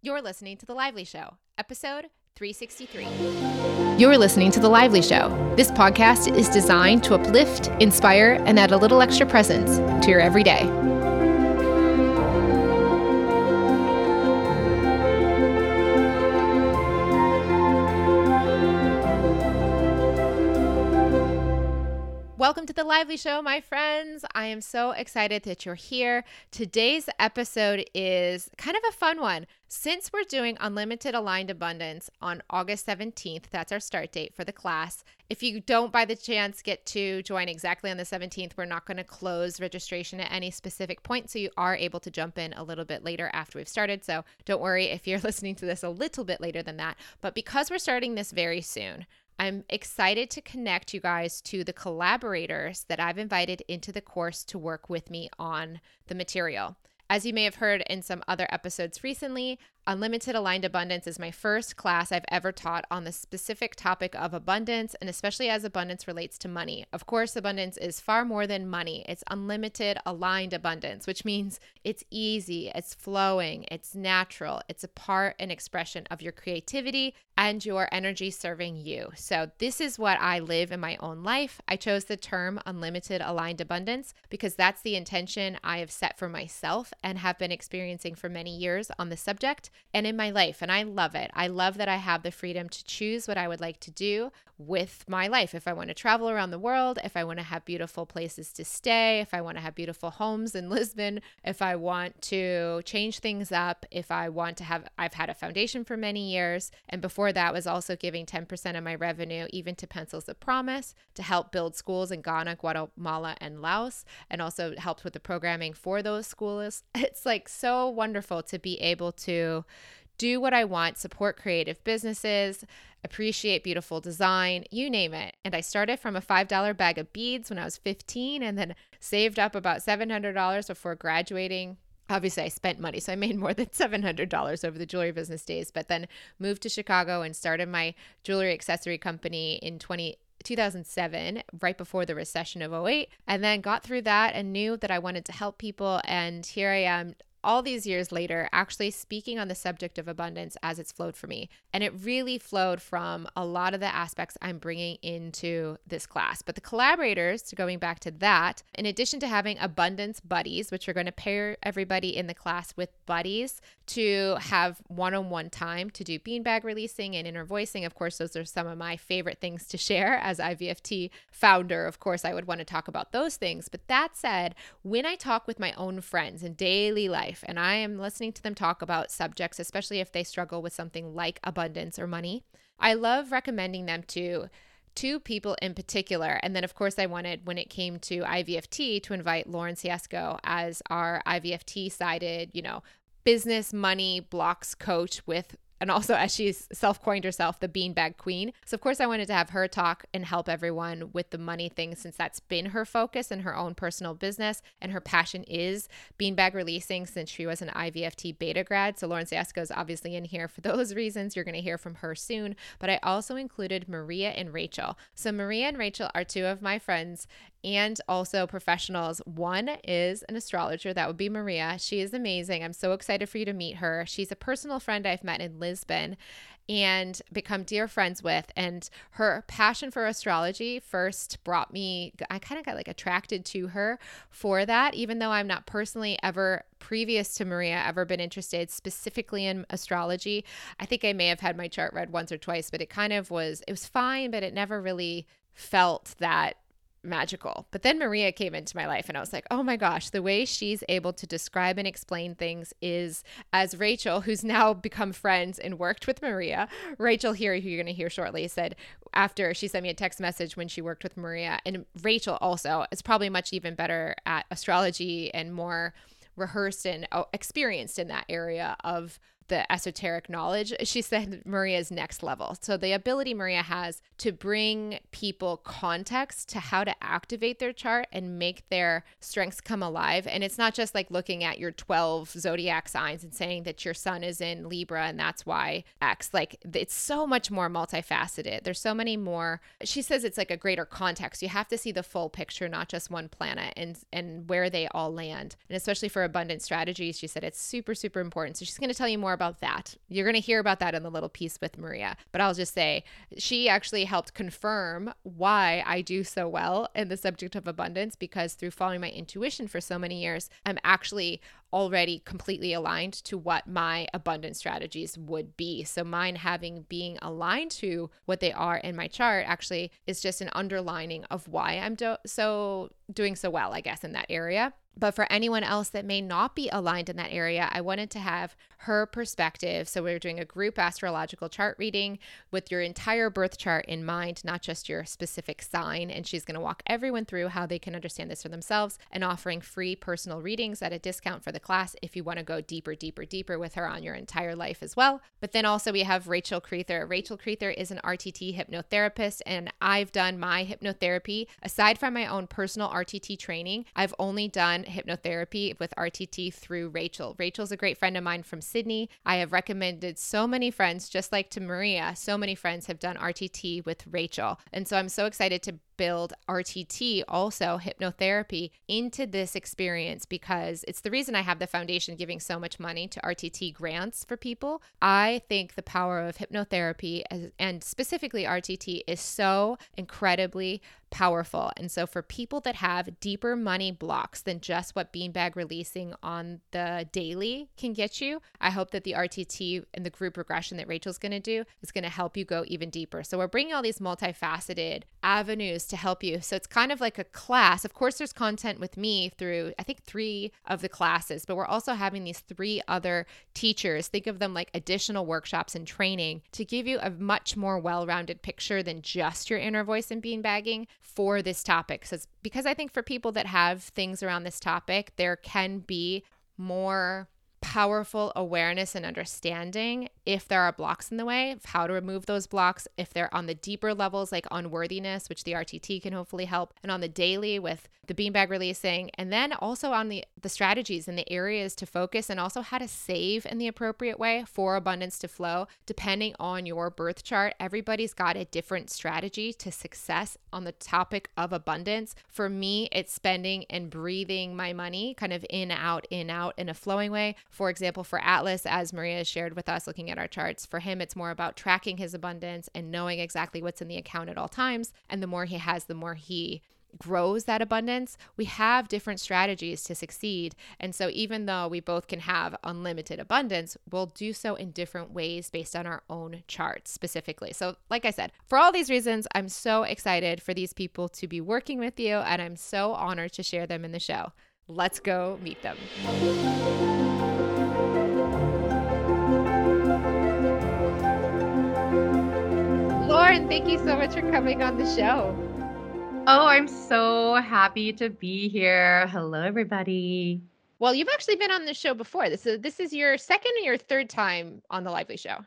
You're listening to The Lively Show, episode 363. You're listening to The Lively Show. This podcast is designed to uplift, inspire, and add a little extra presence to your everyday. Welcome to the Lively Show, my friends. I am so excited that you're here. Today's episode is kind of a fun one. Since we're doing Unlimited Aligned Abundance on August 17th, that's our start date for the class. If you don't by the chance get to join exactly on the 17th, we're not going to close registration at any specific point. So you are able to jump in a little bit later after we've started. So don't worry if you're listening to this a little bit later than that. But because we're starting this very soon, I'm excited to connect you guys to the collaborators that I've invited into the course to work with me on the material. As you may have heard in some other episodes recently, Unlimited Aligned Abundance is my first class I've ever taught on the specific topic of abundance, and especially as abundance relates to money. Of course, abundance is far more than money, it's unlimited aligned abundance, which means it's easy, it's flowing, it's natural, it's a part and expression of your creativity and your energy serving you. So, this is what I live in my own life. I chose the term unlimited aligned abundance because that's the intention I have set for myself and have been experiencing for many years on the subject and in my life. And I love it. I love that I have the freedom to choose what I would like to do with my life. If I want to travel around the world, if I want to have beautiful places to stay, if I want to have beautiful homes in Lisbon, if I want to change things up, if I want to have, I've had a foundation for many years. And before that was also giving 10% of my revenue, even to Pencils of Promise, to help build schools in Ghana, Guatemala, and Laos, and also helped with the programming for those schools. It's like so wonderful to be able to do what I want, support creative businesses, appreciate beautiful design, you name it. And I started from a $5 bag of beads when I was 15 and then saved up about $700 before graduating. Obviously, I spent money, so I made more than $700 over the jewelry business days, but then moved to Chicago and started my jewelry accessory company in 20, 2007, right before the recession of 08, and then got through that and knew that I wanted to help people. And here I am all these years later, actually speaking on the subject of abundance as it's flowed for me. And it really flowed from a lot of the aspects I'm bringing into this class. But the collaborators, to going back to that, in addition to having abundance buddies, which are going to pair everybody in the class with buddies to have one on one time to do beanbag releasing and inner voicing. Of course, those are some of my favorite things to share as IVFT founder. Of course, I would want to talk about those things. But that said, when I talk with my own friends in daily life, life and I am listening to them talk about subjects, especially if they struggle with something like abundance or money, I love recommending them to two people in particular. And then, of course, I wanted, when it came to IVFT, to invite Lauren Ciesco as our IVFT sided, you know, business money blocks coach with and also as she's self-coined herself the beanbag queen. So of course i wanted to have her talk and help everyone with the money thing since that's been her focus in her own personal business and her passion is beanbag releasing since she was an ivft beta grad. So lauren Ciesco is obviously in here for those reasons. You're going to hear from her soon. But i also included maria and rachel. So maria and rachel are two of my friends and also professionals. One is an astrologer, that would be Maria. She is amazing. I'm so excited for you to meet her. She's a personal friend I've met in Lisbon and become dear friends with. And her passion for astrology first brought me, I kind of got like attracted to her for that, even though I'm not personally ever previous to Maria ever been interested specifically in astrology. I think I may have had my chart read once or twice, but it kind of was, it was fine, but it never really felt that magical. But then Maria came into my life and I was like, oh my gosh, the way she's able to describe and explain things is as Rachel, who's now become friends and worked with Maria. Rachel here, who you're going to hear shortly, said after she sent me a text message when she worked with Maria. And Rachel also is probably much even better at astrology and more rehearsed and oh, experienced in that area of the esoteric knowledge. She said Maria's next level. So the ability Maria has to bring people context to how to activate their chart and make their strengths come alive. And it's not just like looking at your 12 zodiac signs and saying that your sun is in Libra and that's why X. Like it's so much more multifaceted. There's so many more. She says it's like a greater context. You have to see the full picture, not just one planet and and where they all land. And especially for abundant strategies, she said it's super super important. So she's going to tell you more about that. You're going to hear about that in the little piece with Maria. But I'll just say she actually helped confirm why I do so well in the subject of abundance because through following my intuition for so many years, I'm actually already completely aligned to what my abundance strategies would be. So mine having being aligned to what they are in my chart actually is just an underlining of why I'm do- so doing so well, I guess, in that area. But for anyone else that may not be aligned in that area, I wanted to have her perspective. So we are doing a group astrological chart reading with your entire birth chart in mind, not just your specific sign. And she's going to walk everyone through how they can understand this for themselves and offering free personal readings at a discount for the class if you want to go deeper, deeper, deeper with her on your entire life as well. But then also we have Rachel Creether. Rachel Creether is an RTT hypnotherapist, and I've done my hypnotherapy aside from my own personal RTT training. I've only done hypnotherapy with RTT through Rachel. Rachel's a great friend of mine from Sydney. I have recommended so many friends, just like to Maria, so many friends have done RTT with Rachel. And so I'm so excited to build RTT, also hypnotherapy, into this experience because it's the reason I have the foundation giving so much money to RTT grants for people. I think the power of hypnotherapy and specifically RTT is so incredibly powerful. And so, for people that have deeper money blocks than just what beanbag releasing on the daily can get you, I hope that the RTT and the group regression that Rachel's going to do is going to help you go even deeper. So, we're bringing all these multifaceted avenues to help you. So, it's kind of like a class. Of course, there's content with me through, I think, three of the classes, but we're also having these three other teachers. Think of them like additional workshops and training to give you a much more well rounded picture than just your inner voice and beanbagging for this topic. So because I think for people that have things around this topic, there can be more powerful awareness and understanding if there are blocks in the way, of how to remove those blocks, if they're on the deeper levels like unworthiness, which the RTT can hopefully help, and on the daily with the beanbag releasing, and then also on the the strategies and the areas to focus and also how to save in the appropriate way for abundance to flow depending on your birth chart. Everybody's got a different strategy to success on the topic of abundance. For me, it's spending and breathing my money kind of in out in out in a flowing way. For example, for Atlas as Maria shared with us looking at our charts, for him it's more about tracking his abundance and knowing exactly what's in the account at all times and the more he has, the more he grows that abundance, we have different strategies to succeed. And so, even though we both can have unlimited abundance, we'll do so in different ways based on our own charts specifically. So, like I said, for all these reasons, I'm so excited for these people to be working with you, and I'm so honored to share them in the show. Let's go meet them. Thank you so much for coming on the show. Oh, I'm so happy to be here. Hello, everybody. Well, you've actually been on the show before. This is this is your second or your third time on the Lively Show.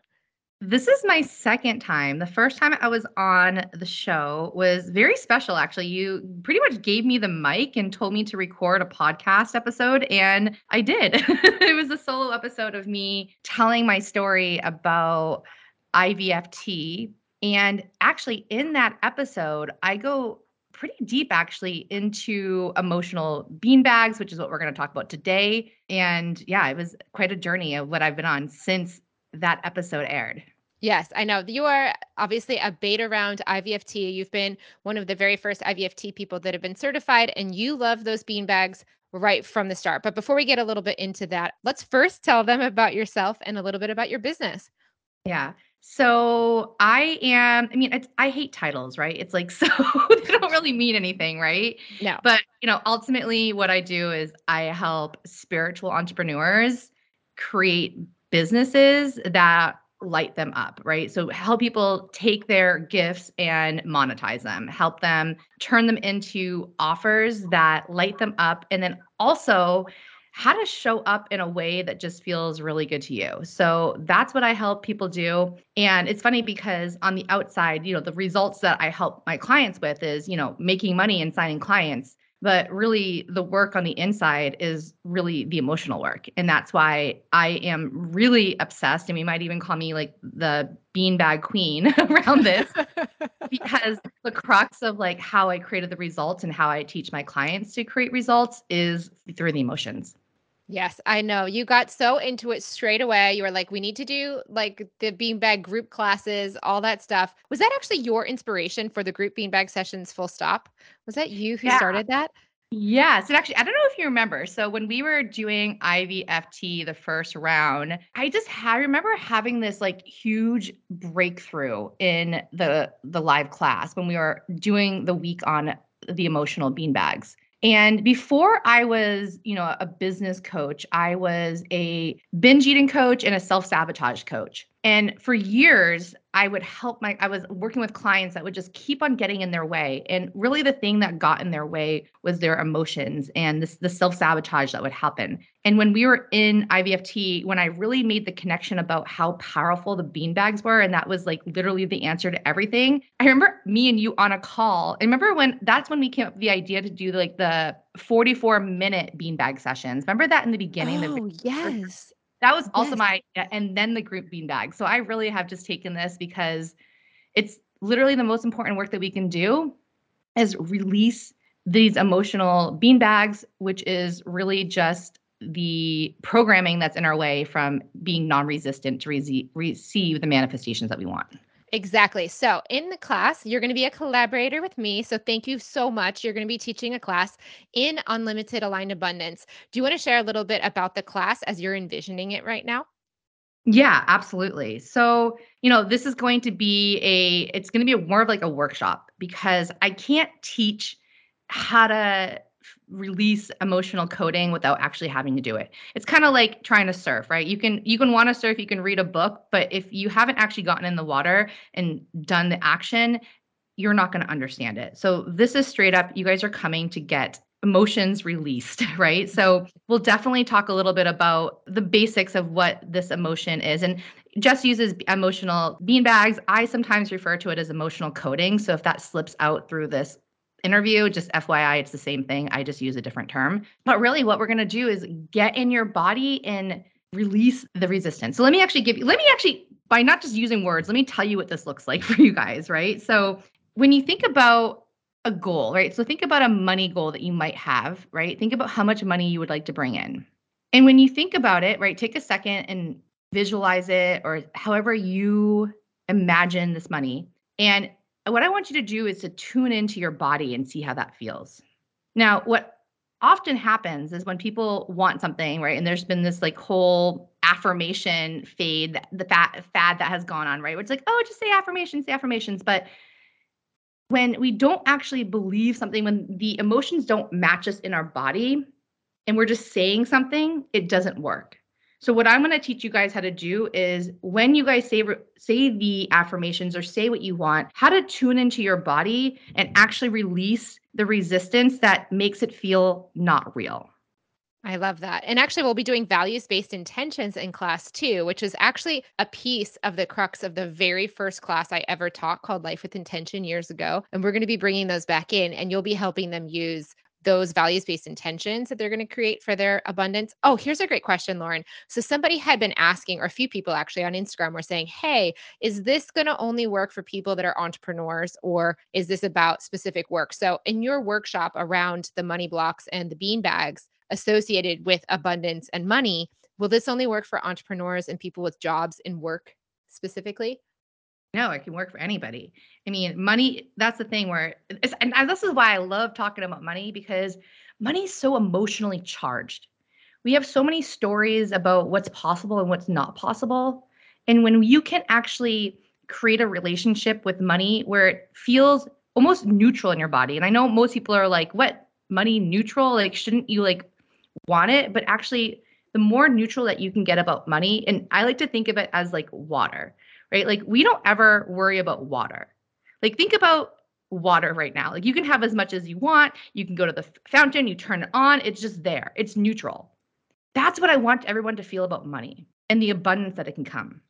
This is my second time. The first time I was on the show was very special, actually. You pretty much gave me the mic and told me to record a podcast episode, and I did. it was a solo episode of me telling my story about IVFT. And actually, in that episode, I go pretty deep actually into emotional bean bags, which is what we're going to talk about today. And yeah, it was quite a journey of what I've been on since that episode aired. Yes, I know. You are obviously a beta round IVFT. You've been one of the very first IVFT people that have been certified, and you love those bean bags right from the start. But before we get a little bit into that, let's first tell them about yourself and a little bit about your business. Yeah. So I am, I mean, it's, I hate titles, right? It's like, so they don't really mean anything, right? No. But, you know, ultimately what I do is I help spiritual entrepreneurs create businesses that light them up, right? So help people take their gifts and monetize them, help them turn them into offers that light them up, and then also how to show up in a way that just feels really good to you. So that's what I help people do. And it's funny because on the outside, you know, the results that I help my clients with is, you know, making money and signing clients. But really, the work on the inside is really the emotional work. And that's why I am really obsessed. And we might even call me like the beanbag queen around this because the crux of like how I created the results and how I teach my clients to create results is through the emotions. Yes, I know. You got so into it straight away. You were like, we need to do like the beanbag group classes, all that stuff. Was that actually your inspiration for the group beanbag sessions full stop? Was that you who Yeah. started that? Yes, and actually, I don't know if you remember. So when we were doing IVFT the first round, I just had, I remember having this like huge breakthrough in the the live class when we were doing the week on the emotional beanbags. And before I was, you know, a business coach, I was a binge eating coach and a self-sabotage coach. And for years, I would help my, I was working with clients that would just keep on getting in their way. And really the thing that got in their way was their emotions and this the self-sabotage that would happen. And when we were in IVFT, when I really made the connection about how powerful the bean bags were, and that was like literally the answer to everything, I remember me and you on a call. And remember when that's when we came up with the idea to do like the 44 minute beanbag sessions. Remember that in the beginning? the Oh, yes. That was also Yes. my idea, and then the group beanbag. So I really have just taken this because it's literally the most important work that we can do is release these emotional beanbags, which is really just the programming that's in our way from being non-resistant to rece- receive the manifestations that we want. Exactly. So, in the class, you're going to be a collaborator with me. So, thank you so much. You're going to be teaching a class in Unlimited Aligned Abundance. Do you want to share a little bit about the class as you're envisioning it right now? Yeah, absolutely. So, you know, this is going to be a it's going to be a, more of like a workshop because I can't teach how to release emotional coding without actually having to do it. It's kind of like trying to surf, right? You can you can want to surf, you can read a book, but if you haven't actually gotten in the water and done the action, you're not going to understand it. So this is straight up you guys are coming to get emotions released, right? So we'll definitely talk a little bit about the basics of what this emotion is and Jess uses emotional beanbags. I sometimes refer to it as emotional coding. So if that slips out through this interview, just FYI, it's the same thing. I just use a different term. But really, what we're going to do is get in your body and release the resistance. So let me actually give you, let me actually, by not just using words, let me tell you what this looks like for you guys, right? So when you think about a goal, right? So think about a money goal that you might have, right? Think about how much money you would like to bring in. And when you think about it, right, take a second and visualize it or however you imagine this money. And what I want you to do is to tune into your body and see how that feels. Now, what often happens is when people want something, right? And there's been this like whole affirmation fade, the fat fad that has gone on, right? Where it's like, oh, just say affirmations, say affirmations. But when we don't actually believe something, when the emotions don't match us in our body and we're just saying something, it doesn't work. So what I'm going to teach you guys how to do is when you guys say say the affirmations or say what you want, how to tune into your body and actually release the resistance that makes it feel not real. I love that. And actually, we'll be doing values based intentions in class too, which is actually a piece of the crux of the very first class I ever taught called Life with Intention years ago. And we're going to be bringing those back in, and you'll be helping them use those values based intentions that they're going to create for their abundance. Oh, here's a great question, Lauren. So, somebody had been asking, or a few people actually on Instagram were saying, Hey, is this going to only work for people that are entrepreneurs, or is this about specific work? So, in your workshop around the money blocks and the bean bags, associated with abundance and money. Will this only work for entrepreneurs and people with jobs in work specifically? No, it can work for anybody. I mean, money, that's the thing where, and this is why I love talking about money because money is so emotionally charged. We have so many stories about what's possible and what's not possible. And when you can actually create a relationship with money where it feels almost neutral in your body, and I know most people are like, what, money neutral? Like, shouldn't you like want it, but actually the more neutral that you can get about money, and I like to think of it as like water, right? Like we don't ever worry about water. Like think about water right now. Like you can have as much as you want. You can go to the fountain, you turn it on, it's just there. It's neutral. That's what I want everyone to feel about money and the abundance that it can come.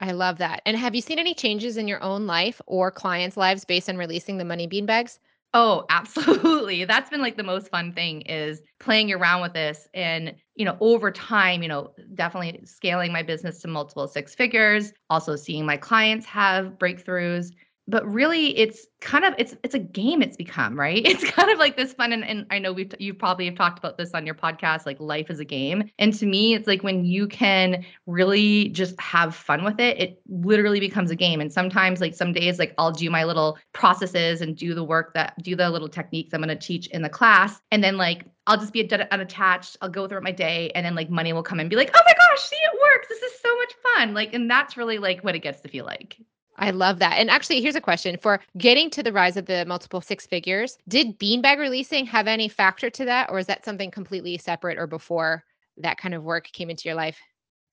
I love that. And have you seen any changes in your own life or clients' lives based on releasing the money beanbags? Oh, absolutely. That's been like the most fun thing is playing around with this and, you know, over time, you know, definitely scaling my business to multiple six figures, also seeing my clients have breakthroughs, but really it's kind of it's it's a game it's become right it's kind of like this fun and, and i know we've you probably have talked about this on your podcast like life is a game and to me it's like when you can really just have fun with it it literally becomes a game and sometimes like some days like i'll do my little processes and do the work that do the little techniques i'm going to teach in the class and then like I'll just be unattached. I'll go through my day and then like money will come and be like, oh my gosh, see, it works. This is so much fun. Like, and that's really like what it gets to feel like. I love that. And actually, here's a question for getting to the rise of the multiple six figures. Did beanbag releasing have any factor to that, or is that something completely separate or before that kind of work came into your life?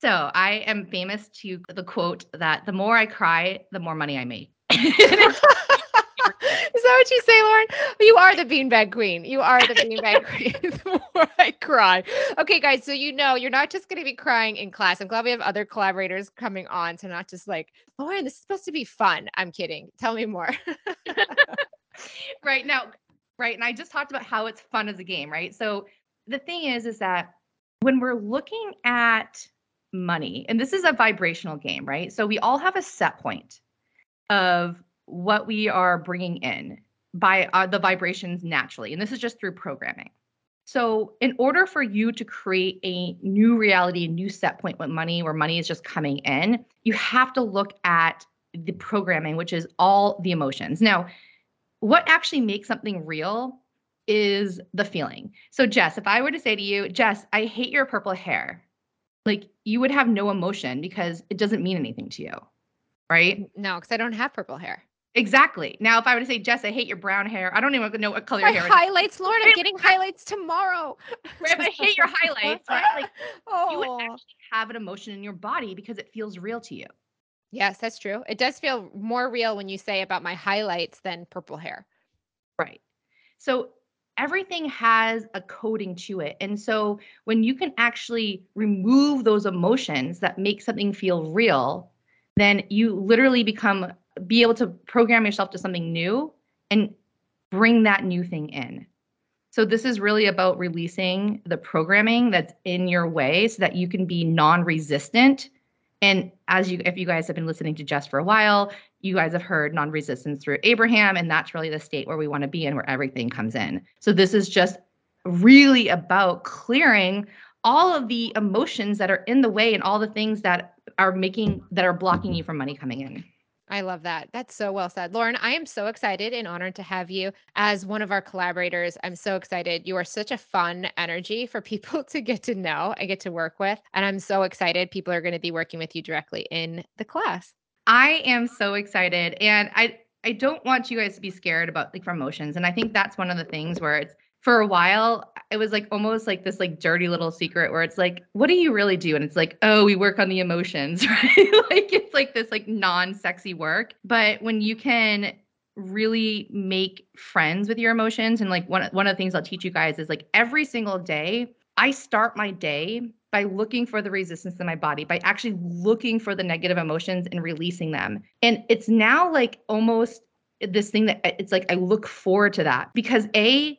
So I am famous to the quote that the more I cry, the more money I make. Is that what you say, Lauren? You are the beanbag queen. You are the beanbag queen. I cry. Okay, guys. So you know you're not just going to be crying in class. I'm glad we have other collaborators coming on to not just like, Lauren, this is supposed to be fun. I'm kidding. Tell me more. right now, right. And I just talked about how it's fun as a game, right? So the thing is, is that when we're looking at money, and this is a vibrational game, right? So we all have a set point of what we are bringing in by uh, the vibrations naturally. And this is just through programming. So, in order for you to create a new reality, a new set point with money where money is just coming in, you have to look at the programming, which is all the emotions. Now, what actually makes something real is the feeling. So, Jess, if I were to say to you, Jess, I hate your purple hair, like you would have no emotion because it doesn't mean anything to you, right? No, because I don't have purple hair. Exactly. Now, if I were to say, Jess, I hate your brown hair, I don't even know what color My your hair is. highlights, Lord, I'm getting highlights tomorrow. Right, I hate your highlights, right? Like oh. you would actually have an emotion in your body because it feels real to you. Yes, that's true. It does feel more real when you say about my highlights than purple hair. Right. So everything has a coding to it. And so when you can actually remove those emotions that make something feel real, then you literally become be able to program yourself to something new and bring that new thing in. So this is really about releasing the programming that's in your way so that you can be non-resistant. And as you if you guys have been listening to Jess for a while, you guys have heard non-resistance through Abraham and that's really the state where we want to be in where everything comes in. So this is just really about clearing all of the emotions that are in the way and all the things that are making that are blocking you from money coming in. I love that. That's so well said. Lauren, I am so excited and honored to have you as one of our collaborators. I'm so excited. You are such a fun energy for people to get to know and get to work with. And I'm so excited people are going to be working with you directly in the class. I am so excited. And I I don't want you guys to be scared about like promotions. And I think that's one of the things where it's for a while it was like almost like this like dirty little secret where it's like what do you really do? And it's like oh we work on the emotions right? Like it's like this like non-sexy work. But when you can really make friends with your emotions and like one one of the things I'll teach you guys is like every single day I start my day by looking for the resistance in my body by actually looking for the negative emotions and releasing them. And it's now like almost this thing that it's like I look forward to that because a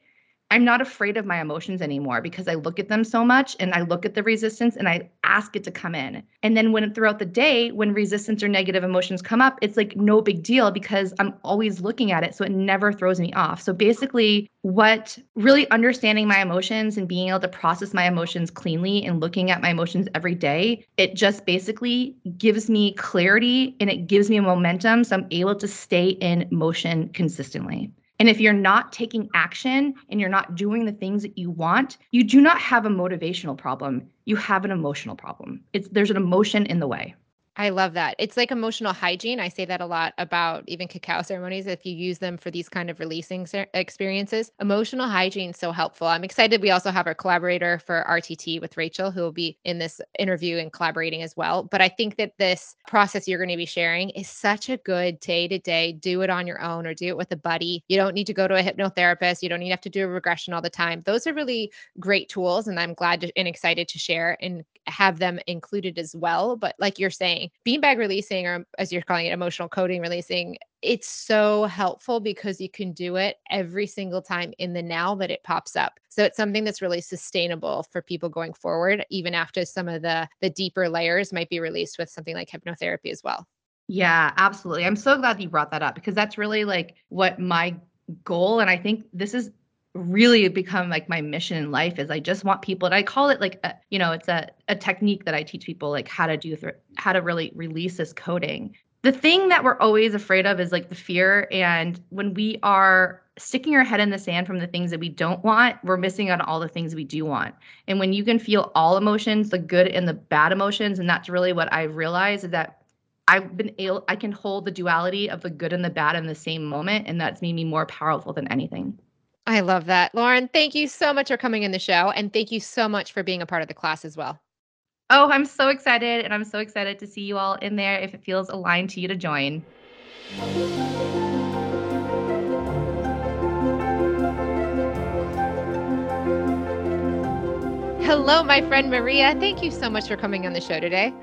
I'm not afraid of my emotions anymore because I look at them so much and I look at the resistance and I ask it to come in. And then when throughout the day, when resistance or negative emotions come up, it's like no big deal because I'm always looking at it. So it never throws me off. So basically, what really understanding my emotions and being able to process my emotions cleanly and looking at my emotions every day, it just basically gives me clarity and it gives me momentum. So I'm able to stay in motion consistently. And if you're not taking action and you're not doing the things that you want, you do not have a motivational problem. You have an emotional problem. It's there's an emotion in the way. I love that. It's like emotional hygiene. I say that a lot about even cacao ceremonies. If you use them for these kind of releasing experiences, emotional hygiene is so helpful. I'm excited. We also have our collaborator for RTT with Rachel, who will be in this interview and collaborating as well. But I think that this process you're going to be sharing is such a good day to day. Do it on your own or do it with a buddy. You don't need to go to a hypnotherapist. You don't need to have to do a regression all the time. Those are really great tools. And I'm glad to, and excited to share and have them included as well. But like you're saying, beanbag releasing, or as you're calling it, emotional coding releasing, it's so helpful because you can do it every single time in the now that it pops up. So it's something that's really sustainable for people going forward, even after some of the the deeper layers might be released with something like hypnotherapy as well. Yeah, absolutely. I'm so glad you brought that up because that's really like what my goal and I think this is really become like my mission in life is I just want people and I call it like a, you know it's a, a technique that I teach people like how to do th- how to really release this coding. The thing that we're always afraid of is like the fear and when we are sticking our head in the sand from the things that we don't want, we're missing out on all the things we do want. And when you can feel all emotions, the good and the bad emotions and that's really what I've realized is that I've been able I can hold the duality of the good and the bad in the same moment and that's made me more powerful than anything. I love that. Lauren, thank you so much for coming in the show and thank you so much for being a part of the class as well. Oh, I'm so excited and I'm so excited to see you all in there if it feels aligned to you to join. Hello, my friend Maria. Thank you so much for coming on the show today.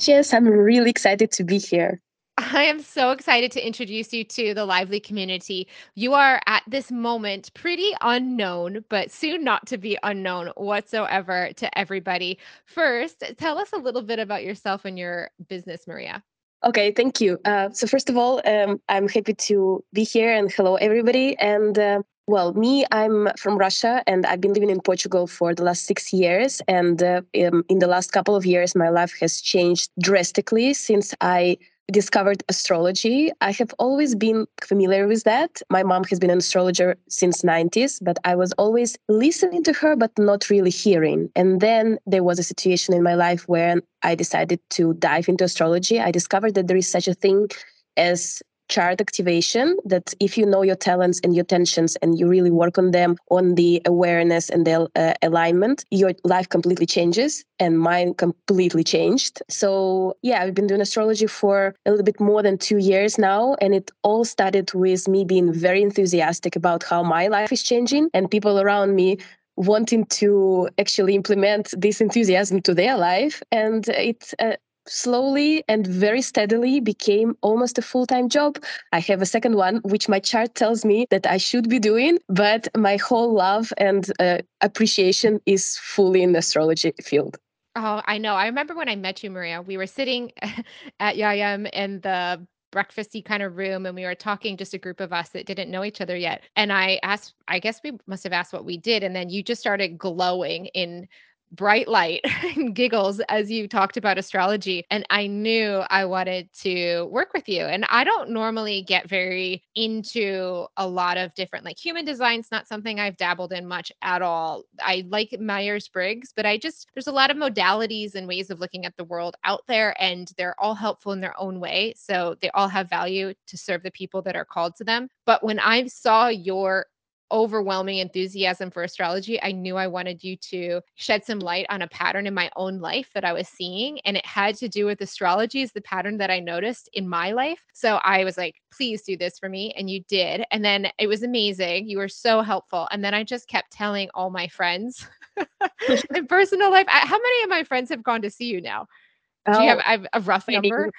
Yes, I'm really excited to be here. I am so excited to introduce you to the Lively community. You are at this moment pretty unknown, but soon not to be unknown whatsoever to everybody. First, tell us a little bit about yourself and your business, Maria. Okay, thank you. Uh, so, first of all, um, I'm happy to be here and hello, everybody. And uh, well, me, I'm from Russia and I've been living in Portugal for the last six years. And uh, in, um, in the last couple of years, my life has changed drastically since I discovered astrology. I have always been familiar with that. My mom has been an astrologer since 90s, but I was always listening to her but not really hearing. And then there was a situation in my life where I decided to dive into astrology. I discovered that there is such a thing as chart activation that if you know your talents and your tensions and you really work on them on the awareness and the uh, alignment your life completely changes and mine completely changed. So yeah i've been doing astrology for a little bit more than two years now and it all started with me being very enthusiastic about how my life is changing and people around me wanting to actually implement this enthusiasm to their life. And it uh, slowly and very steadily became almost a full-time job. I have a second one, which my chart tells me that I should be doing, but my whole love and uh, appreciation is fully in the astrology field. Oh, I know. I remember when I met you, Maria. We were sitting at Yayam in the breakfasty kind of room and we were talking just a group of us that didn't know each other yet and i asked i guess we must have asked what we did and then you just started glowing in bright light and giggles as you talked about astrology. And I knew I wanted to work with you. And I don't normally get very into a lot of different, like human design's not something I've dabbled in much at all. I like Myers Briggs, but I just, there's a lot of modalities and ways of looking at the world out there, and they're all helpful in their own way. So they all have value to serve the people that are called to them. But when I saw your overwhelming enthusiasm for astrology, I knew I wanted you to shed some light on a pattern in my own life that I was seeing. And it had to do with astrology, is the pattern that I noticed in my life. So I was like, please do this for me. And you did. And then it was amazing. You were so helpful. And then I just kept telling all my friends in personal life. How many of my friends have gone to see you now? Do you oh, have, oh, have a rough many. number?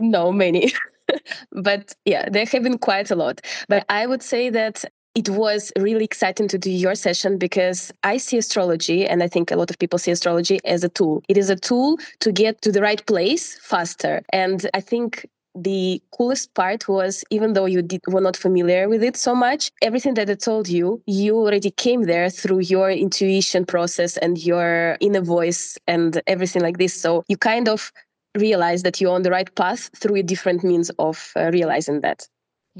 No, many. but yeah, there have been quite a lot. But I would say that it was really exciting to do your session because I see astrology, and I think a lot of people see astrology as a tool. It is a tool to get to the right place faster. And I think the coolest part was even though you did, were not familiar with it so much everything that i told you you already came there through your intuition process and your inner voice and everything like this so you kind of realize that you're on the right path through a different means of uh, realizing that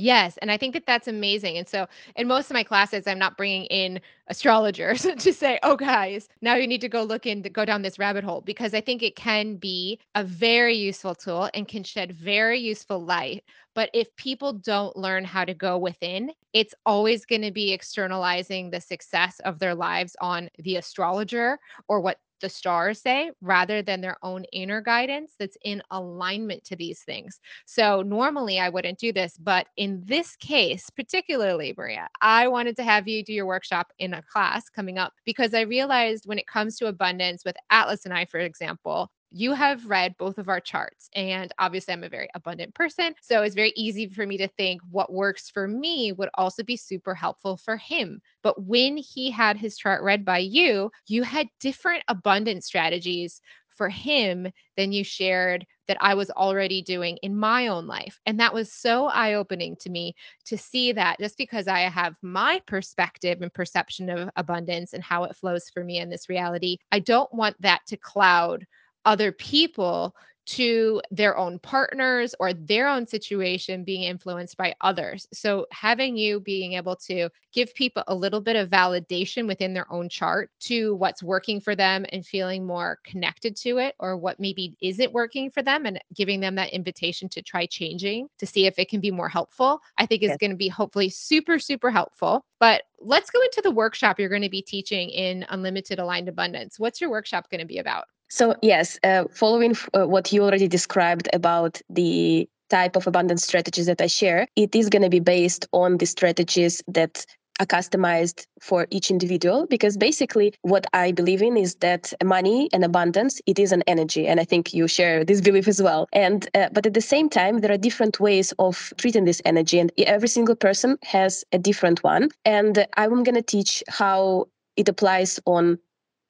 Yes, and I think that that's amazing. And so, in most of my classes, I'm not bringing in astrologers to say, "Oh, guys, now you need to go look in, go down this rabbit hole," because I think it can be a very useful tool and can shed very useful light. But if people don't learn how to go within, it's always going to be externalizing the success of their lives on the astrologer or what the stars say rather than their own inner guidance that's in alignment to these things. So normally I wouldn't do this, but in this case, particularly Maria, I wanted to have you do your workshop in a class coming up because I realized when it comes to abundance with Atlas and I, for example, you have read both of our charts and obviously i'm a very abundant person so it's very easy for me to think what works for me would also be super helpful for him but when he had his chart read by you you had different abundant strategies for him than you shared that I was already doing in my own life. And that was so eye opening to me to see that just because I have my perspective and perception of abundance and how it flows for me in this reality, I don't want that to cloud other people to their own partners or their own situation being influenced by others. So, having you being able to give people a little bit of validation within their own chart to what's working for them and feeling more connected to it, or what maybe isn't working for them, and giving them that invitation to try changing to see if it can be more helpful, I think is yes. going to be hopefully super, super helpful. But let's go into the workshop you're going to be teaching in Unlimited Aligned Abundance. What's your workshop going to be about? So, yes, uh, following uh, what you already described about the type of abundance strategies that I share, it is going to be based on the strategies that are customized for each individual because basically what i believe in is that money and abundance it is an energy and i think you share this belief as well. And uh, but at the same time there are different ways of treating this energy and every single person has a different one. And i'm going to teach how it applies on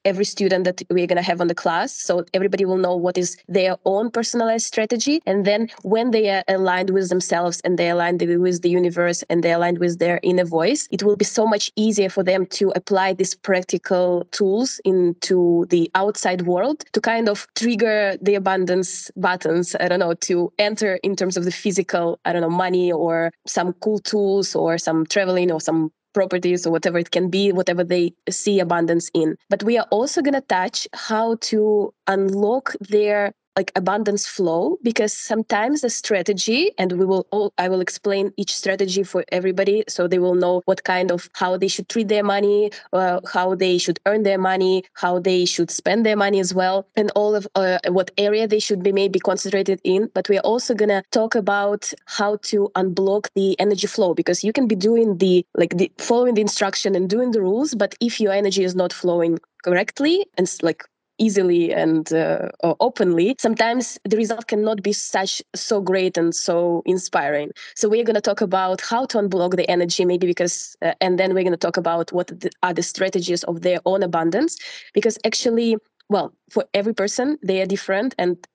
every student that we're going to have on the class. So everybody will know what is their own personalized strategy. And then when they are aligned with themselves and they aligned with the universe and they aligned with their inner voice, it will be so much easier for them to apply these practical tools into the outside world to kind of trigger the abundance buttons. I don't know, to enter in terms of the physical, I don't know, money or some cool tools or some traveling or some properties or whatever it can be, whatever they see abundance in. But we are also going to touch how to unlock their like abundance flow because sometimes the strategy and we will all i will explain each strategy for everybody so they will know what kind of how they should treat their money uh, how they should earn their money how they should spend their money as well and all of uh, what area they should be maybe concentrated in. But we're also going to talk about how to unblock the energy flow because you can be doing the like the following the instruction and doing the rules but if your energy is not flowing correctly and like easily and uh, openly sometimes the result cannot be such so great and so inspiring. So we're going to talk about how to unblock the energy maybe because uh, and then we're going to talk about what are the strategies of their own abundance because actually well for every person they are different and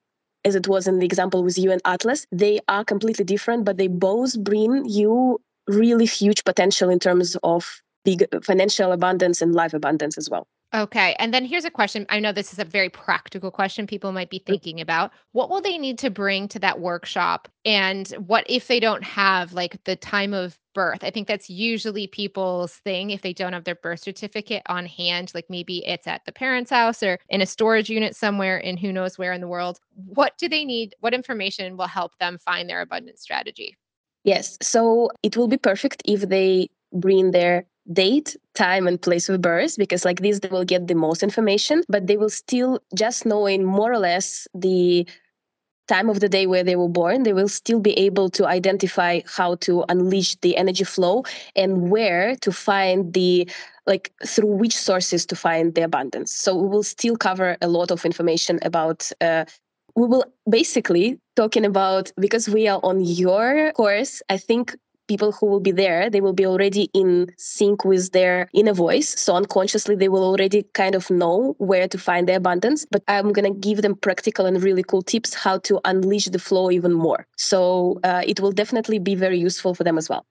as it was in the example with you and atlas they are completely different but they both bring you really huge potential in terms of big financial abundance and life abundance as well Okay. And then here's a question. I know this is a very practical question people might be thinking about. What will they need to bring to that workshop? And what if they don't have like the time of birth? I think that's usually people's thing if they don't have their birth certificate on hand, like maybe it's at the parents' house or in a storage unit somewhere in who knows where in the world. What do they need? What information will help them find their abundance strategy? Yes. So it will be perfect if they bring their date, time, and place of birth, because like this, they will get the most information, but they will still just knowing more or less the time of the day where they were born, they will still be able to identify how to unleash the energy flow and where to find the like through which sources to find the abundance. So we will still cover a lot of information about uh, we will basically talking about because we are on your course i think people who will be there, they will be already in sync with their inner voice. So unconsciously, they will already kind of know where to find the abundance. But I'm going to give them practical and really cool tips how to unleash the flow even more. So uh, it will definitely be very useful for them as well.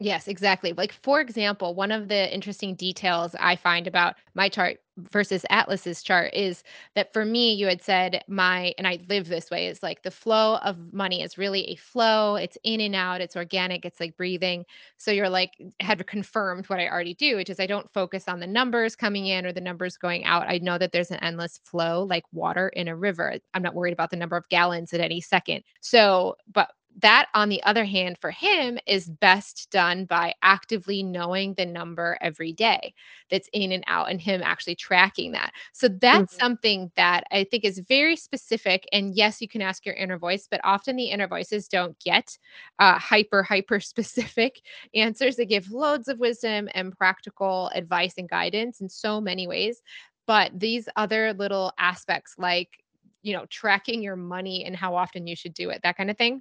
Yes, exactly. Like, for example, one of the interesting details I find about my chart versus Atlas's chart is that for me, you had said my, and I live this way, is like the flow of money is really a flow. It's in and out, it's organic, it's like breathing. So you're like, had confirmed what I already do, which is I don't focus on the numbers coming in or the numbers going out. I know that there's an endless flow like water in a river. I'm not worried about the number of gallons at any second. So, but that on the other hand for him is best done by actively knowing the number every day that's in and out and him actually tracking that so that's mm-hmm. something that i think is very specific and yes you can ask your inner voice but often the inner voices don't get uh, hyper hyper specific answers they give loads of wisdom and practical advice and guidance in so many ways but these other little aspects like you know tracking your money and how often you should do it that kind of thing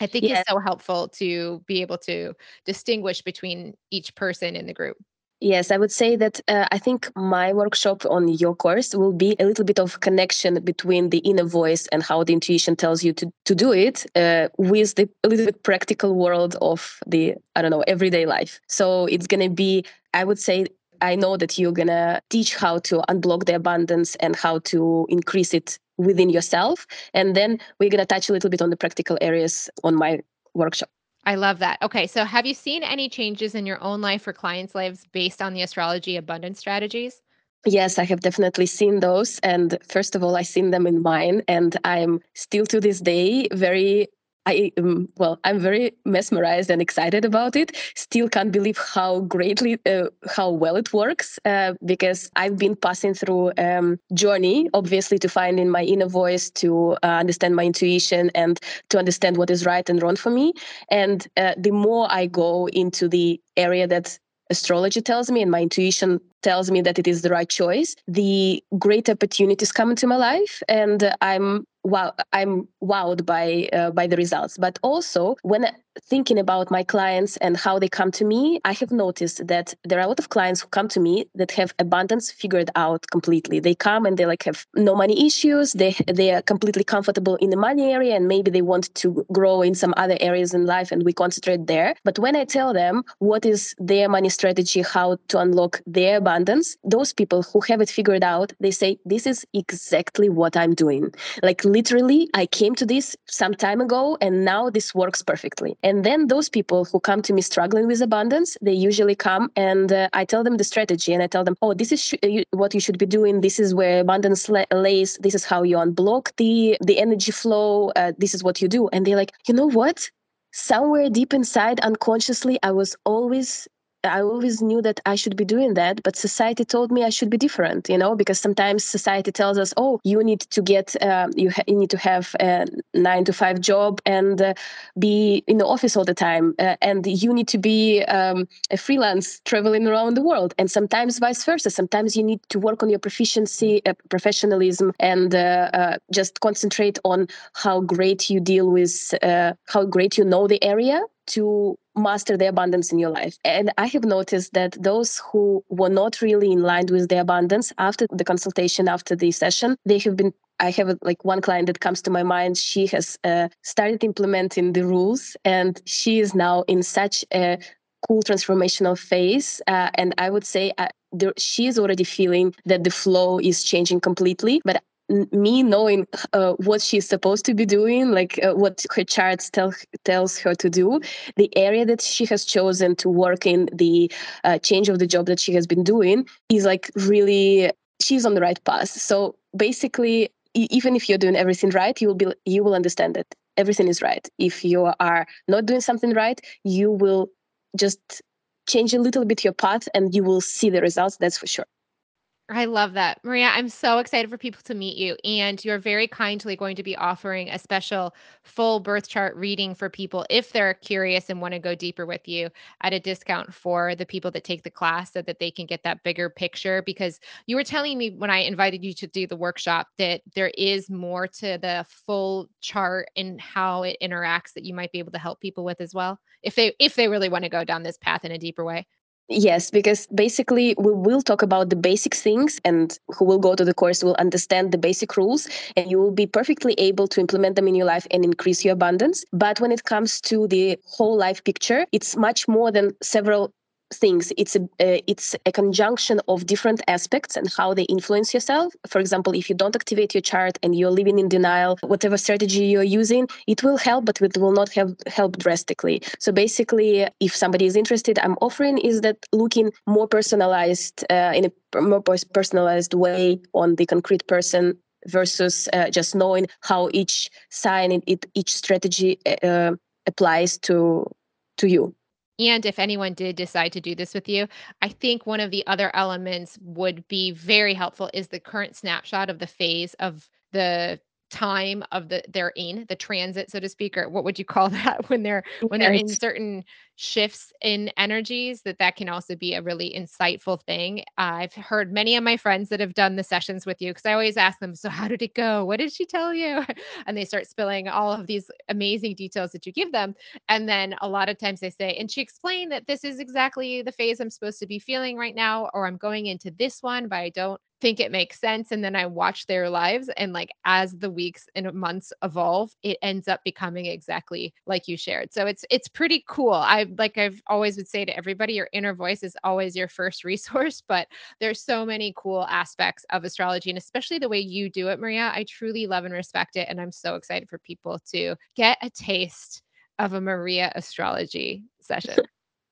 I think yeah. is so helpful to be able to distinguish between each person in the group. Yes, I would say that uh, I think my workshop on your course will be a little bit of connection between the inner voice and how the intuition tells you to, to do it uh, with the a little bit practical world of the, I don't know, everyday life. So it's going to be, I would say, I know that you're going to teach how to unblock the abundance and how to increase it within yourself. And then we're going to touch a little bit on the practical areas on my workshop. I love that. Okay, so have you seen any changes in your own life or clients' lives based on the astrology abundance strategies? Yes, I have definitely seen those. And first of all, I've seen them in mine. And I'm still to this day very I um, well, I'm very mesmerized and excited about it. Still can't believe how greatly, uh, how well it works uh, because I've been passing through um, journey, obviously, to find in my inner voice, to uh, understand my intuition, and to understand what is right and wrong for me. And uh, the more I go into the area that astrology tells me and my intuition tells me that it is the right choice, the great opportunities come into my life, and I'm wow i'm wowed by uh, by the results. But also when thinking about my clients and how they come to me i have noticed that there are a lot of clients who come to me that have abundance figured out completely. They come and they like have no money issues. They they are completely comfortable in the money area and maybe they want to grow in some other areas in life and we concentrate there. But when i tell them what is their money strategy how to unlock their abundance those people who have it figured out they say this is exactly what i'm doing. Like literally i came to this some time ago and now this works perfectly. And then those people who come to me struggling with abundance they usually come and uh, i tell them the strategy and i tell them oh this is sh- you, what you should be doing. This is where abundance la- lays. This is how you unblock the the energy flow. Uh, this is what you do. And they're like you know what? Somewhere deep inside unconsciously i was always I always knew that I should be doing that, but society told me I should be different, you know, because sometimes society tells us, oh, you need to get, uh, you, ha- you need to have a nine to five job and uh, be in the office all the time. Uh, and you need to be um, a freelance traveling around the world. And sometimes vice versa. Sometimes you need to work on your proficiency, uh, professionalism, and uh, uh, just concentrate on how great you deal with, how great you know the area to master the abundance in your life. And I have noticed that those who were not really in line with the abundance after the consultation, after the session, they have been. I have like one client that comes to my mind. She has uh, started implementing the rules, and she is now in such a cool transformational phase. Uh, and I would say uh, there, she is already feeling that the flow is changing completely. But me knowing uh, what she's supposed to be doing like uh, what her charts tell tells her to do the area that she has chosen to work in the uh, change of the job that she has been doing is like really she's on the right path. So basically even if you're doing everything right you will be you will understand that everything is right. If you are not doing something right you will just change a little bit your path and you will see the results that's for sure I love that. Maria, I'm so excited for people to meet you. And you're very kindly going to be offering a special full birth chart reading for people if they're curious and want to go deeper with you at a discount for the people that take the class so that they can get that bigger picture. Because you were telling me when I invited you to do the workshop that there is more to the full chart and how it interacts that you might be able to help people with as well if they if they really want to go down this path in a deeper way. Yes, because basically we will talk about the basic things, and who will go to the course will understand the basic rules, and you will be perfectly able to implement them in your life and increase your abundance. But when it comes to the whole life picture, it's much more than several things it's a uh, it's a conjunction of different aspects and how they influence yourself. For example if you don't activate your chart and you're living in denial whatever strategy you're using it will help but it will not have help drastically. So basically if somebody is interested i'm offering is that looking more personalized uh, in a more personalized way on the concrete person versus uh, just knowing how each sign and each strategy uh, applies to to you and if anyone did decide to do this with you, I think one of the other elements would be very helpful is the current snapshot of the phase of the time of the they're in the transit so to speak or what would you call that when they're when they're in certain shifts in energies that that can also be a really insightful thing. I've heard many of my friends that have done the sessions with you because i always ask them so how did it go? What did she tell you? And they start spilling all of these amazing details that you give them and then a lot of times they say and she explained that this is exactly the phase i'm supposed to be feeling right now or i'm going into this one but i don't think it makes sense and then I watch their lives and like as the weeks and months evolve it ends up becoming exactly like you shared. So it's it's pretty cool. I like I've always would say to everybody your inner voice is always your first resource, but there's so many cool aspects of astrology and especially the way you do it Maria. I truly love and respect it and I'm so excited for people to get a taste of a Maria astrology session.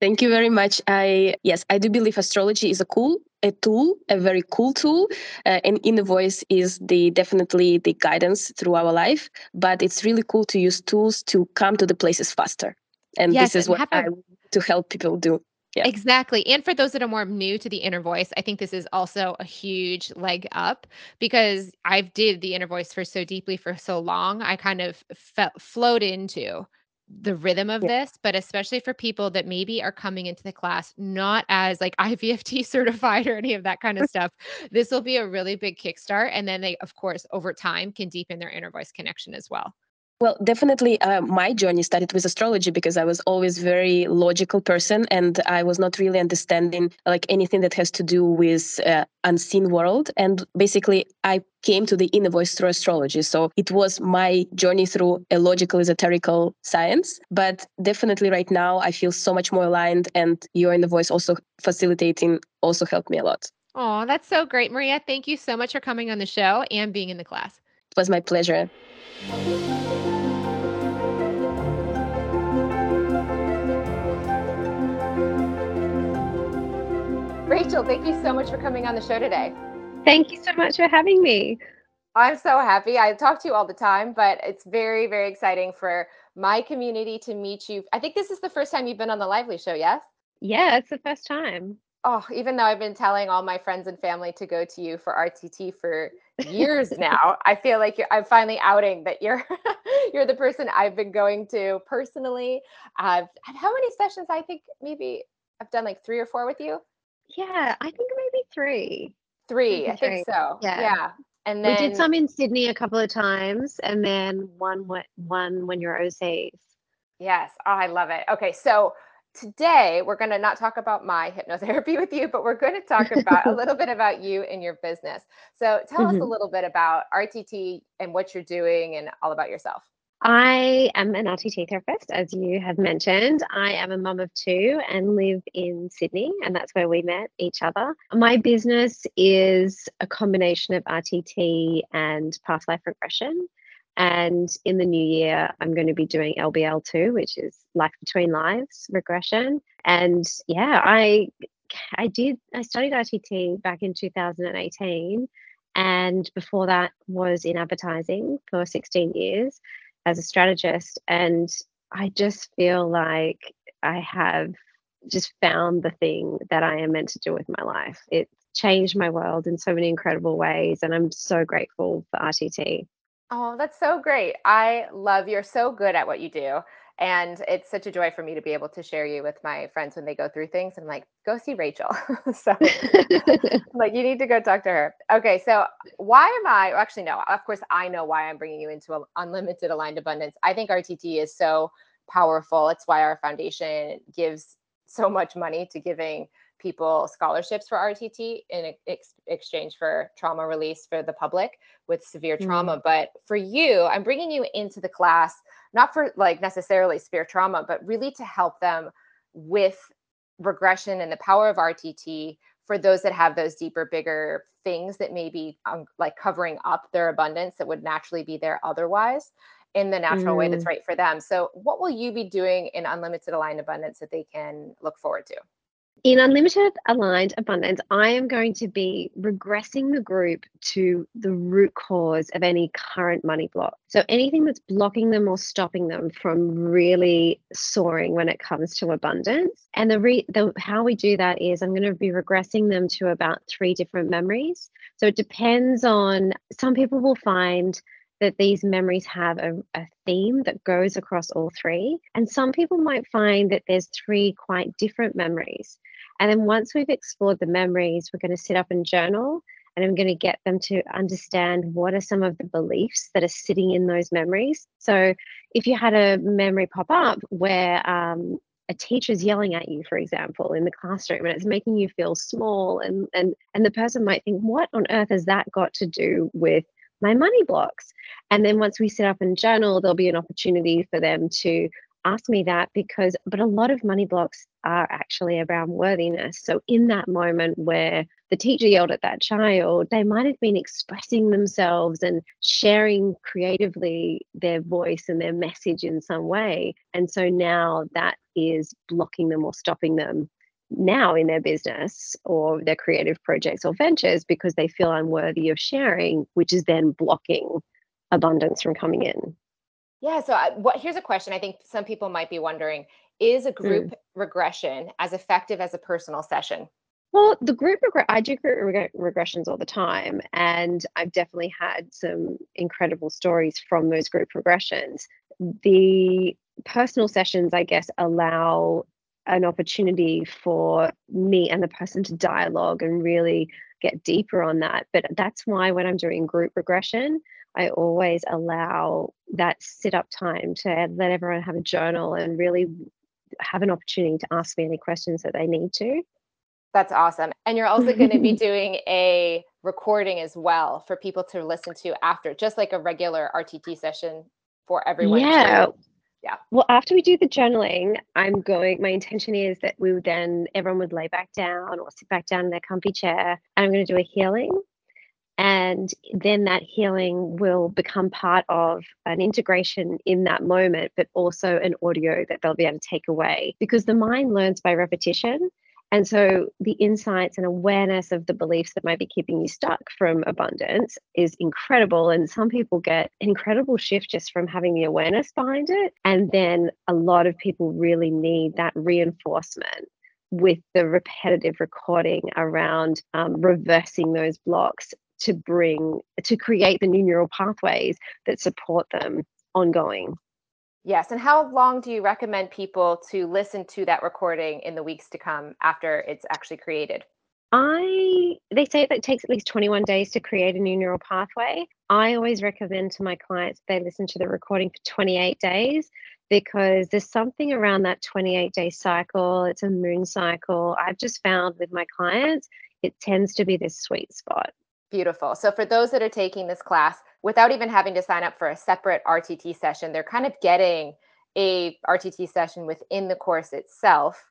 Thank you very much. I yes, I do believe astrology is a cool a tool, a very cool tool, uh, and inner voice is the definitely the guidance through our life. But it's really cool to use tools to come to the places faster, and yes, this is what I to help people do. Yeah. Exactly. And for those that are more new to the inner voice, I think this is also a huge leg up because I've did the inner voice for so deeply for so long. I kind of felt flowed into the rhythm of yeah. this, but especially for people that maybe are coming into the class not as like IVFT certified or any of that kind of stuff, this will be a really big kickstart. And then they, of course, over time can deepen their inner voice connection as well. Well, definitely, uh, my journey started with astrology because I was always very logical person, and I was not really understanding like anything that has to do with uh, unseen world. And basically, I came to the inner voice through astrology. So it was my journey through a logical, esoterical science. But definitely, right now, I feel so much more aligned, and your inner voice also facilitating also helped me a lot. Oh, that's so great, Maria. Thank you so much for coming on the show and being in the class. It was my pleasure. Rachel, thank you so much for coming on the show today. Thank you so much for having me. I'm so happy. I talk to you all the time, but it's very, very exciting for my community to meet you. I think this is the first time you've been on the Lively Show, yes? Yeah, it's the first time. Oh, even though I've been telling all my friends and family to go to you for RTT for years now, I feel like I'm finally outing that you're you're the person I've been going to personally. I've how many sessions? I think maybe I've done like three or four with you. Yeah, I think maybe three. Three, maybe I three. think so. Yeah. yeah. And then we did some in Sydney a couple of times, and then one one when you're overseas. Yes, oh, I love it. Okay, so today we're going to not talk about my hypnotherapy with you, but we're going to talk about a little bit about you and your business. So tell mm-hmm. us a mm-hmm. little bit about RTT and what you're doing, and all about yourself. I am an RTT therapist, as you have mentioned. I am a mum of two and live in Sydney, and that's where we met each other. My business is a combination of RTT and past life regression. And in the new year, I'm going to be doing LBL2, which is life between lives regression. And yeah, I I did I studied RTT back in 2018 and before that was in advertising for 16 years as a strategist. And I just feel like I have just found the thing that I am meant to do with my life. It changed my world in so many incredible ways. And I'm so grateful for RTT. Oh, that's so great. I love you're so good at what you do. And it's such a joy for me to be able to share you with my friends when they go through things. I'm like, go see Rachel. so, like, you need to go talk to her. Okay. So, why am I actually, no, of course, I know why I'm bringing you into unlimited aligned abundance. I think RTT is so powerful. It's why our foundation gives so much money to giving people scholarships for RTT in ex- exchange for trauma release for the public with severe trauma. Mm. But for you, I'm bringing you into the class not for like necessarily severe trauma, but really to help them with regression and the power of RTT for those that have those deeper, bigger things that may be um, like covering up their abundance that would naturally be there otherwise in the natural mm. way that's mm. right for them. So, what will you be doing in Unlimited Aligned Abundance that they can look forward to? In Unlimited Aligned Abundance, I am going to be regressing the group to the root cause of any current money block. So, anything that's blocking them or stopping them from really soaring when it comes to abundance. And the, re- the how we do that is I'm going to be regressing them to about three different memories. So, it depends on some people will find that these memories have a, a, theme that goes across all three. And some people might find that there's three quite different memories. And then once we've explored the memories, we're going to sit up and journal and I'm going to get them to understand what are some of the beliefs that are sitting in those memories. So if you had a memory pop up where um, a teacher's yelling at you, for example, in the classroom, and it's making you feel small, and and and the person might think, what on earth has that got to do with my money blocks? And then once we set up and journal, there'll be an opportunity for them to ask me that because, but a lot of money blocks are actually around worthiness. So in that moment where the teacher yelled at that child, they might have been expressing themselves and sharing creatively their voice and their message in some way. And so now that is blocking them or stopping them now in their business or their creative projects or ventures because they feel unworthy of sharing, which is then blocking abundance from coming in. Yeah. So, I, what here's a question I think some people might be wondering Is a group mm. regression as effective as a personal session? Well, the group regret I do group reg- regressions all the time, and I've definitely had some incredible stories from those group regressions. The personal sessions, I guess, allow an opportunity for me and the person to dialogue and really get deeper on that. But that's why when I'm doing group regression, I always allow that sit up time to let everyone have a journal and really have an opportunity to ask me any questions that they need to. That's awesome. And you're also going to be doing a recording as well for people to listen to after, just like a regular RTT session for everyone. Yeah. Yeah. Well, after we do the journaling, I'm going, my intention is that we would then, everyone would lay back down or sit back down in their comfy chair. And I'm going to do a healing. And then that healing will become part of an integration in that moment, but also an audio that they'll be able to take away because the mind learns by repetition. And so the insights and awareness of the beliefs that might be keeping you stuck from abundance is incredible. And some people get incredible shift just from having the awareness behind it. And then a lot of people really need that reinforcement with the repetitive recording around um, reversing those blocks to bring to create the new neural pathways that support them ongoing. Yes. And how long do you recommend people to listen to that recording in the weeks to come after it's actually created? I they say that it takes at least 21 days to create a new neural pathway. I always recommend to my clients they listen to the recording for 28 days because there's something around that 28 day cycle. It's a moon cycle. I've just found with my clients, it tends to be this sweet spot. Beautiful. So for those that are taking this class, without even having to sign up for a separate RTT session. They're kind of getting a RTT session within the course itself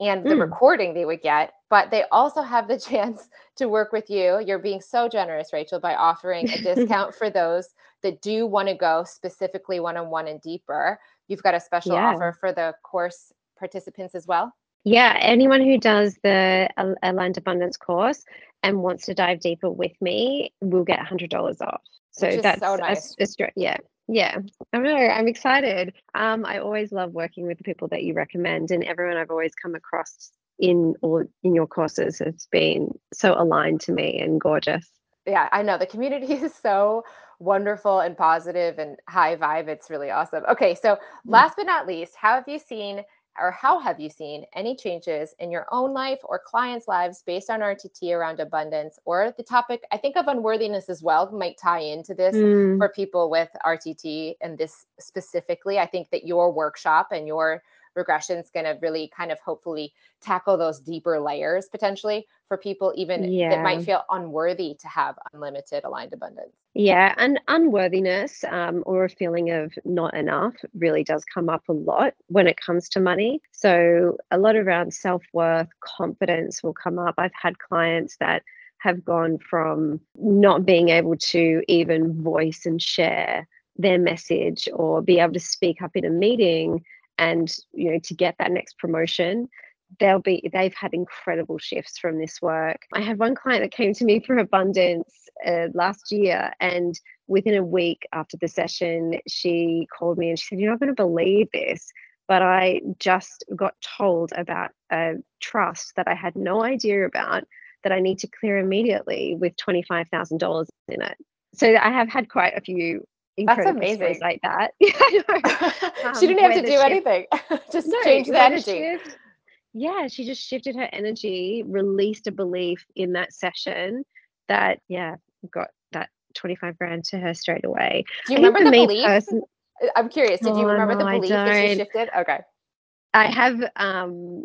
and the mm. recording they would get, but they also have the chance to work with you. You're being so generous, Rachel, by offering a discount for those that do want to go specifically one on one and deeper. You've got a special yeah. offer for the course participants as well. Yeah, anyone who does the Aligned Abundance course and wants to dive deeper with me will get $100 off. So that's so nice. A, a, yeah. Yeah, I know. I'm excited. Um, I always love working with the people that you recommend, and everyone I've always come across in or in your courses has been so aligned to me and gorgeous. Yeah, I know the community is so wonderful and positive and high vibe. It's really awesome. Okay, so mm. last but not least, how have you seen or how have you seen any changes in your own life or clients' lives based on RTT around abundance or the topic? I think of unworthiness as well might tie into this mm. for people with RTT and this specifically. I think that your workshop and your regression is going to really kind of hopefully tackle those deeper layers potentially for people even yeah. that might feel unworthy to have unlimited aligned abundance. Yeah and unworthiness um, or a feeling of not enough really does come up a lot when it comes to money. So a lot around self-worth confidence will come up. I've had clients that have gone from not being able to even voice and share their message or be able to speak up in a meeting and you know to get that next promotion they'll be they've had incredible shifts from this work. I had one client that came to me from abundance uh, last year and within a week after the session she called me and she said you're not going to believe this but i just got told about a trust that i had no idea about that i need to clear immediately with $25000 in it. So i have had quite a few incredible amazing. like that. Yeah, she didn't Um, have to do shift- anything. Just No, change the energy. shift- yeah, she just shifted her energy, released a belief in that session that, yeah, got that 25 grand to her straight away. Do you I remember the belief? Person- I'm curious. Did you Oh, remember the no, I belief that she shifted? Okay. I have um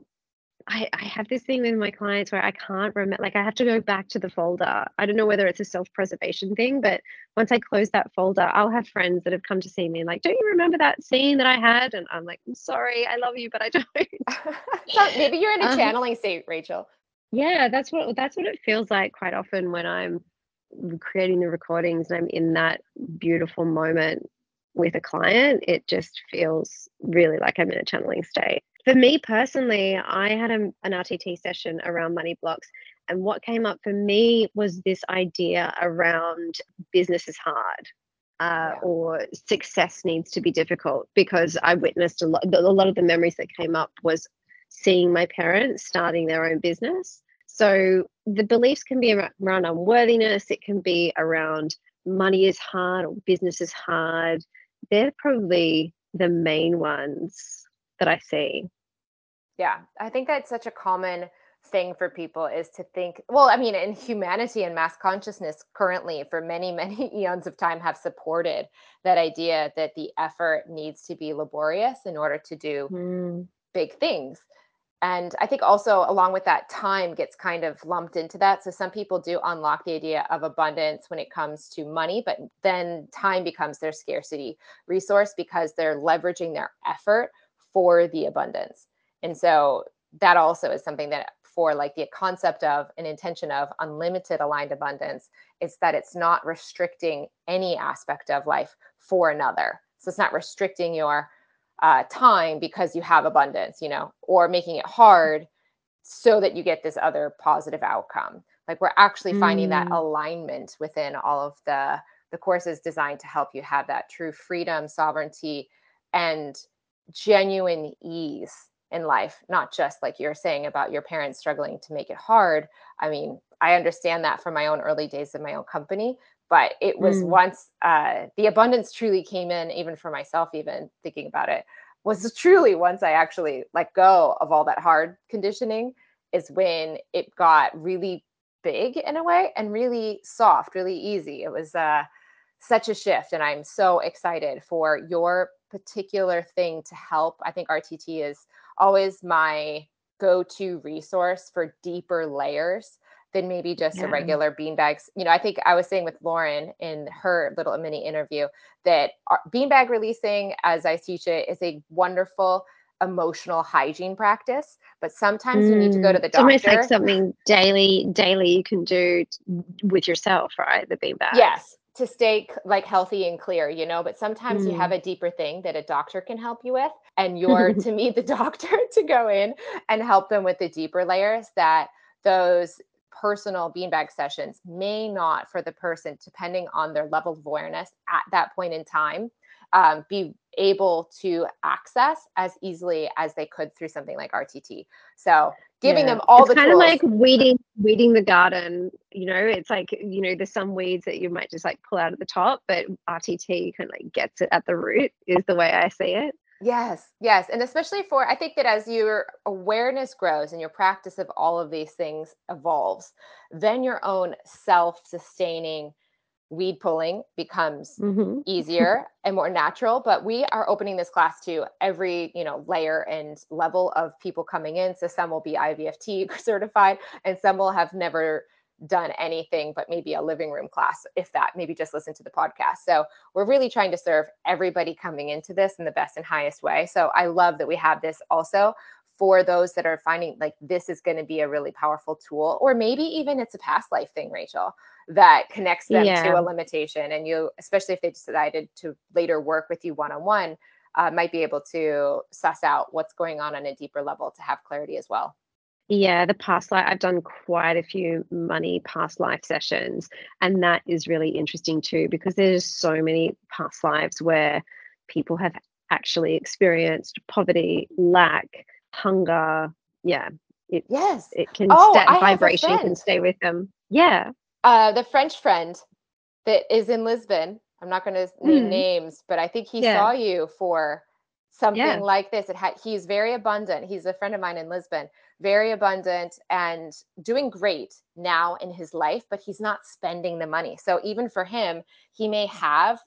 I, I have this thing with my clients where I can't remember like I have to go back to the folder. I don't know whether it's a self-preservation thing, but once I close that folder, I'll have friends that have come to see me and like, don't you remember that scene that I had? And I'm like, I'm sorry, I love you, but I don't. so maybe you're in a Uh-huh. channeling state, Rachel. Yeah, that's what that's what it feels like quite often when I'm creating the recordings and I'm in that beautiful moment with a client. It just feels really like I'm in a channeling state. For me personally, I had a, an RTT session around money blocks, and what came up for me was this idea around business is hard. Uh, Yeah. or success needs to be difficult because I witnessed a lot. A lot of the memories that came up was seeing my parents starting their own business. So the beliefs can be around unworthiness, it can be around money is hard or business is hard. They're probably the main ones that I see. Yeah, I think that's such a common thing for people is to think, well, I mean, in humanity and mass consciousness currently for many, many eons of time have supported that idea that the effort needs to be laborious in order to do Mm, big things. And I think also along with that, time gets kind of lumped into that. So some people do unlock the idea of abundance when it comes to money, but then time becomes their scarcity resource because they're leveraging their effort for the abundance. And so that also is something that for like the concept of an intention of unlimited aligned abundance, is that it's not restricting any aspect of life for another. So it's not restricting your uh, time because you have abundance, you know, or making it hard so that you get this other positive outcome. Like we're actually finding that Mm. alignment within all of the the courses designed to help you have that true freedom, sovereignty, and genuine ease in life, not just like you're saying about your parents struggling to make it hard. I mean, I understand that from my own early days of my own company, but it was Mm. once uh, the abundance truly came in, even for myself, even thinking about it, was truly once I actually let go of all that hard conditioning, is when it got really big in a way and really soft, really easy. It was uh, such a shift, and I'm so excited for your particular thing to help. I think RTT is always my go-to resource for deeper layers than maybe just a Yeah. regular beanbags. You know, I think I was saying with Lauren in her little mini interview that our- beanbag releasing, as I teach it, is a wonderful emotional hygiene practice. But sometimes you need to go to mm, the doctor. It's almost like something daily, daily you can do with yourself, right? The beanbag. Yes, to stay like healthy and clear, you know, but sometimes you Mm. have a deeper thing that a doctor can help you with and you're to meet the doctor to go in and help them with the deeper layers that those personal beanbag sessions may not for the person depending on their level of awareness at that point in time um, be able to access as easily as they could through something like rtt so giving Yeah. them all it's the kind tools of like weeding weeding the garden you know it's like you know there's some weeds that you might just like pull out at the top but rtt kind of like gets it at the root is the way i see it Yes, yes. And especially for, I think that as your awareness grows and your practice of all of these things evolves, then your own self sustaining weed pulling becomes Mhm. easier and more natural but we are opening this class to every you know layer and level of people coming in. So some will be ivft certified and some will have never done anything but maybe a living room class if that maybe just listen to the podcast. So we're really trying to serve everybody coming into this in the best and highest way. So i love that we have this also for those that are finding like this is going to be a really powerful tool or maybe even it's a past life thing rachel that connects them Yeah. to a limitation and you especially if they decided to later work with you one-on-one uh, might be able to suss out what's going on on a deeper level to have clarity as well Yeah, the past life, I've done quite a few money past life sessions, and that is really interesting too because there's so many past lives where people have actually experienced poverty, lack, hunger. Yeah, it yes it can Oh, that I have a vibration can stay with them. Yeah. uh, the french friend that is in lisbon I'm not going to name Mm. names, but I think he Yeah. saw you for something Yeah. like this. It had he's very abundant. He's a friend of mine in Lisbon, very abundant and doing great now in his life, but he's not spending the money. So even for him, he may have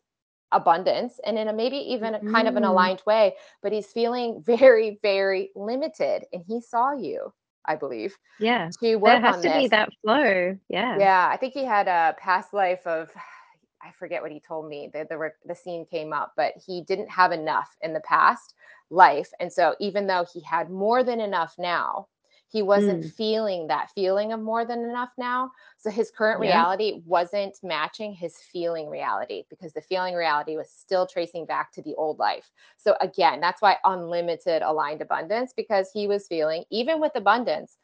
abundance and in a maybe even a kind of an Mm. aligned way, but he's feeling very, very limited. And he saw you, I believe, Yeah. to work There has on to this. be that flow. Yeah. Yeah, I think he had a past life of I forget what he told me. The the the scene came up, but he didn't have enough in the past life, and so even though he had more than enough now, he wasn't Mm. feeling that feeling of more than enough now. So his current Yeah. reality wasn't matching his feeling reality because the feeling reality was still tracing back to the old life. So again, that's why unlimited aligned abundance because he was feeling even with abundance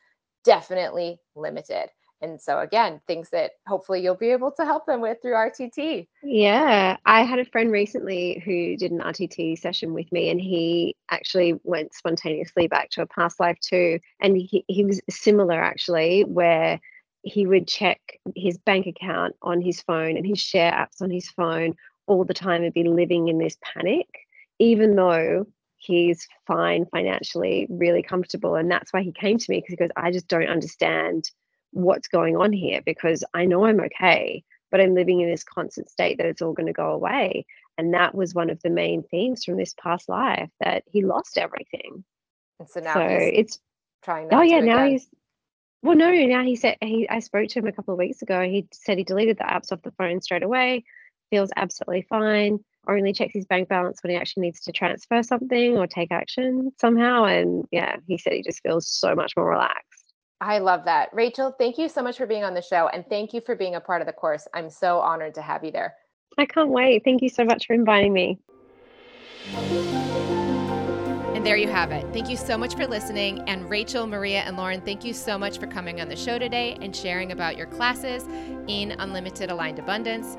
definitely limited. And so again, things that hopefully you'll be able to help them with through RTT. Yeah, I had a friend recently who did an RTT session with me, and he actually went spontaneously back to a past life too. And he, he was similar actually, where he would check his bank account on his phone and his share apps on his phone all the time and be living in this panic, even though he's fine financially, really comfortable. And that's why he came to me because he goes, I just don't understand what's going on here because I know I'm okay but I'm living in this constant state that it's all going to go away. And that was one of the main themes from this past life that he lost everything. And so now so he's it's trying oh yeah, now again. he's well no, now he said he I spoke to him a couple of weeks ago. He said he deleted the apps off the phone straight away, feels absolutely fine, only checks his bank balance when he actually needs to transfer something or take action somehow. And yeah, he said he just feels so much more relaxed. I love that. Rachel, thank you so much for being on the show and thank you for being a part of the course. I'm so honored to have you there. I can't wait. Thank you so much for inviting me. And there you have it. Thank you so much for listening. And Rachel, Maria, and Lauren, thank you so much for coming on the show today and sharing about your classes in Unlimited Aligned Abundance.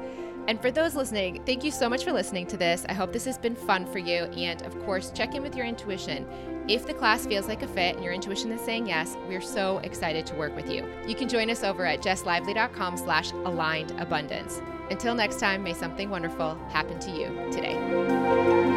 And for those listening, thank you so much for listening to this. I hope this has been fun for you. And of course, check in with your intuition. If the class feels like a fit and your intuition is saying yes, we're so excited to work with you. You can join us over at jesslively.com slash aligned abundance. Until next time, may something wonderful happen to you today.